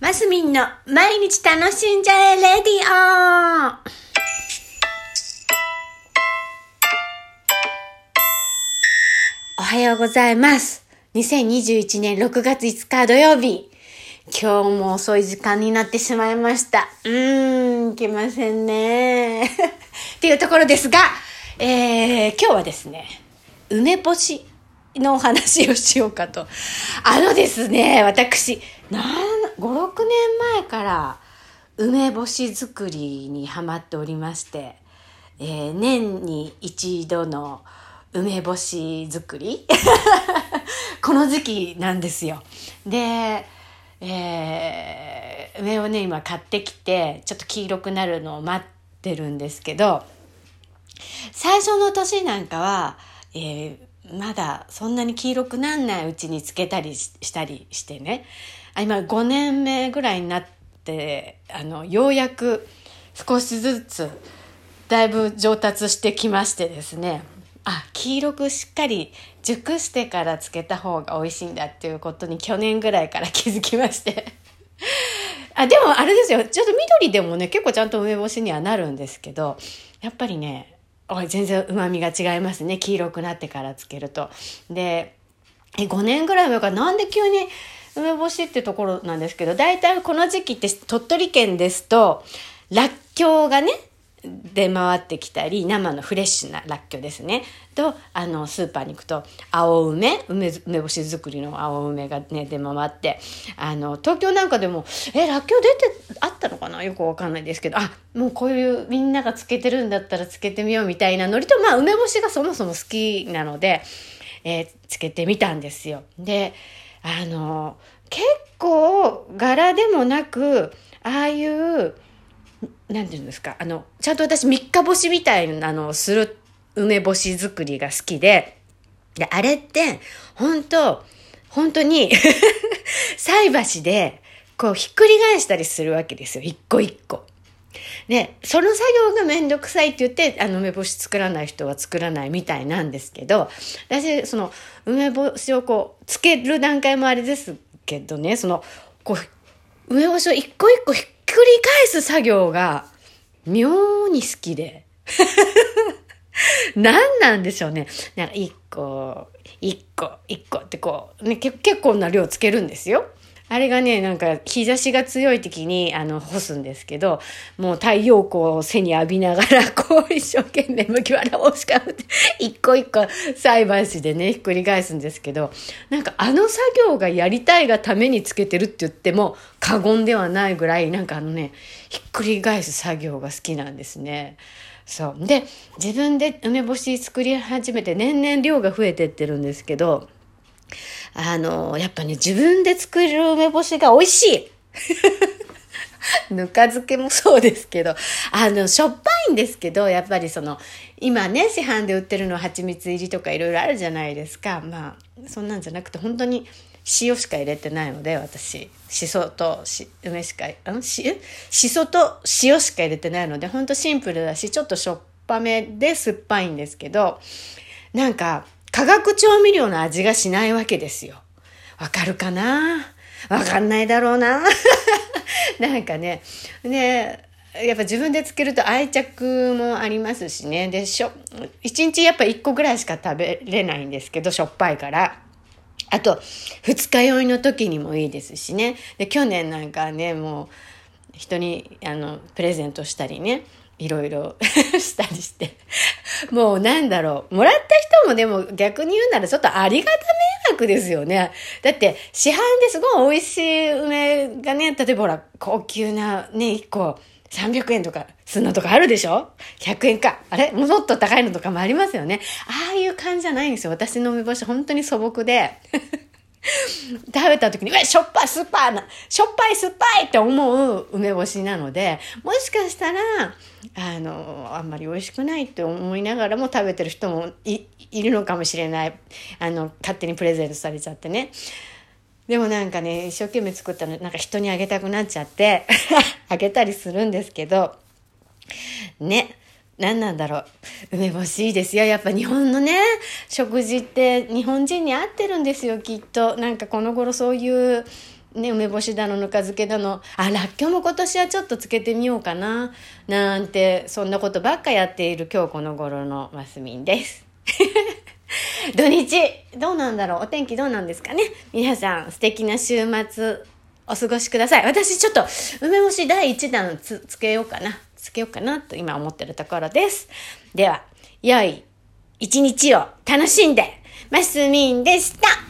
マスミンの毎日楽しんじゃえレディオおはようございます。2021年6月5日土曜日。今日も遅い時間になってしまいました。うーん、いけませんね。っていうところですが、えー、今日はですね、梅干しのお話をしようかと。あのですね、私、なん、5、から梅干し作りにハマっておりまして、えー年に一度の梅干し作り この時期なんですよ。で、えー梅をね、今買ってきて、ちょっと黄色くなるのを待ってるんですけど、最初の年なんかは、えーまだそんなに黄色くなんないうちにつけたりししたりしてねあ今5年目ぐらいになってあのようやく少しずつだいぶ上達してきましてですね。あ黄色くしっかり熟してからつけた方が美味しいんだっていうことに去年ぐらいから気づきまして。あでもあれですよ。ちょっと緑でもね結構ちゃんと梅干しにはなるんですけどやっぱりねあ全然うまみが違いますね。黄色くなってからつけると。でえ5年ぐらい前からなんで急に梅干しってところなんですけど大体この時期って鳥取県ですとらっきょうがね出回ってきたり生のフレッシュならっきょうですね。とあのスーパーに行くと青梅梅梅干し作りの青梅がね出回ってあの東京なんかでもえらっきょう出てあったのかな？よくわかんないですけどあもうこういうみんながつけてるんだったらつけてみようみたいなノリとまあ梅干しがそもそも好きなので、えーつけてみたんですよ。であの結構柄でもなくああいうなんていうんですかあのちゃんと私三日干しみたいなのをする梅干し作りが好きでであれって本当本当に 菜箸でこうひっくり返したりするわけですよ一個一個。でその作業が面倒くさいって言ってあの梅干し作らない人は作らないみたいなんですけど私その梅干しをこうつける段階もあれですけどねそのこう梅干しを一個一個ひっくり返す作業が妙に好きで。何なんでしょうね。なんか一個、一個、一個ってこう、ね、結構な量つけるんですよ。あれがね、なんか日差しが強い時にあの干すんですけど、もう太陽光を背に浴びながら、こう一生懸命麦わら帽子かぶって、一個一個菜箸でね、ひっくり返すんですけど、なんかあの作業がやりたいがためにつけてるって言っても過言ではないぐらい、なんかあのね、ひっくり返す作業が好きなんですね。そう。で、自分で梅干し作り始めて年々量が増えてってるんですけど、あの、やっぱね、自分で作る梅干しが美味しい。ぬか漬けもそうですけど、あの、しょっぱいんですけど、やっぱりその、今ね、市販で売ってるのは蜂蜜入りとかいろいろあるじゃないですか。まあ、そんなんじゃなくて、本当に塩しか入れてないので、私、しそとし梅しか、ん？ししそと塩しか入れてないので、本当シンプルだし、ちょっとしょっぱめで酸っぱいんですけど、なんか、化学調味料の味がしないわけですよ。わかるかな？わかんないだろうな。なんかね、ね、やっぱ自分でつけると愛着もありますしね。で、しょ、一日やっぱ一個ぐらいしか食べれないんですけど、しょっぱいから。あと、二日酔いの時にもいいですしね。で、去年なんかね、もう、人に、あの、プレゼントしたりね。いろいろ したりして。もうなんだろう。もらった人もでも逆に言うならちょっとありがた迷惑ですよね。だって市販ですごい美味しい梅がね、例えばほら、高級なね、1個300円とかすんのとかあるでしょ ?100 円か。あれ？もっと高いのとかもありますよね。ああいう感じじゃないんですよ。私の梅干し本当に素朴で。食べた時に、うわ、しょっぱい、酸っぱいな、しょっぱい、酸っぱいって思う梅干しなので、もしかしたら、あの、あんまり美味しくないって思いながらも食べてる人もいいるのかもしれない。あの、勝手にプレゼントされちゃってね。でもなんかね、一生懸命作ったの、なんか人にあげたくなっちゃって、あげたりするんですけど、ね。何なんだろう。梅干しいいですよ。やっぱ日本のね、食事って日本人に合ってるんですよ、きっと。なんかこの頃そういうね、梅干しだの、ぬか漬けだの、あ、らっきょうも今年はちょっとつけてみようかな、なんて、そんなことばっかやっている今日この頃のマスミンです。土日、どうなんだろうお天気どうなんですかね皆さん、素敵な週末、お過ごしください。私ちょっと、梅干し第1弾つつけようかな。つけようかなと今思ってるところです。では、良い一日を楽しんで、マスミンでした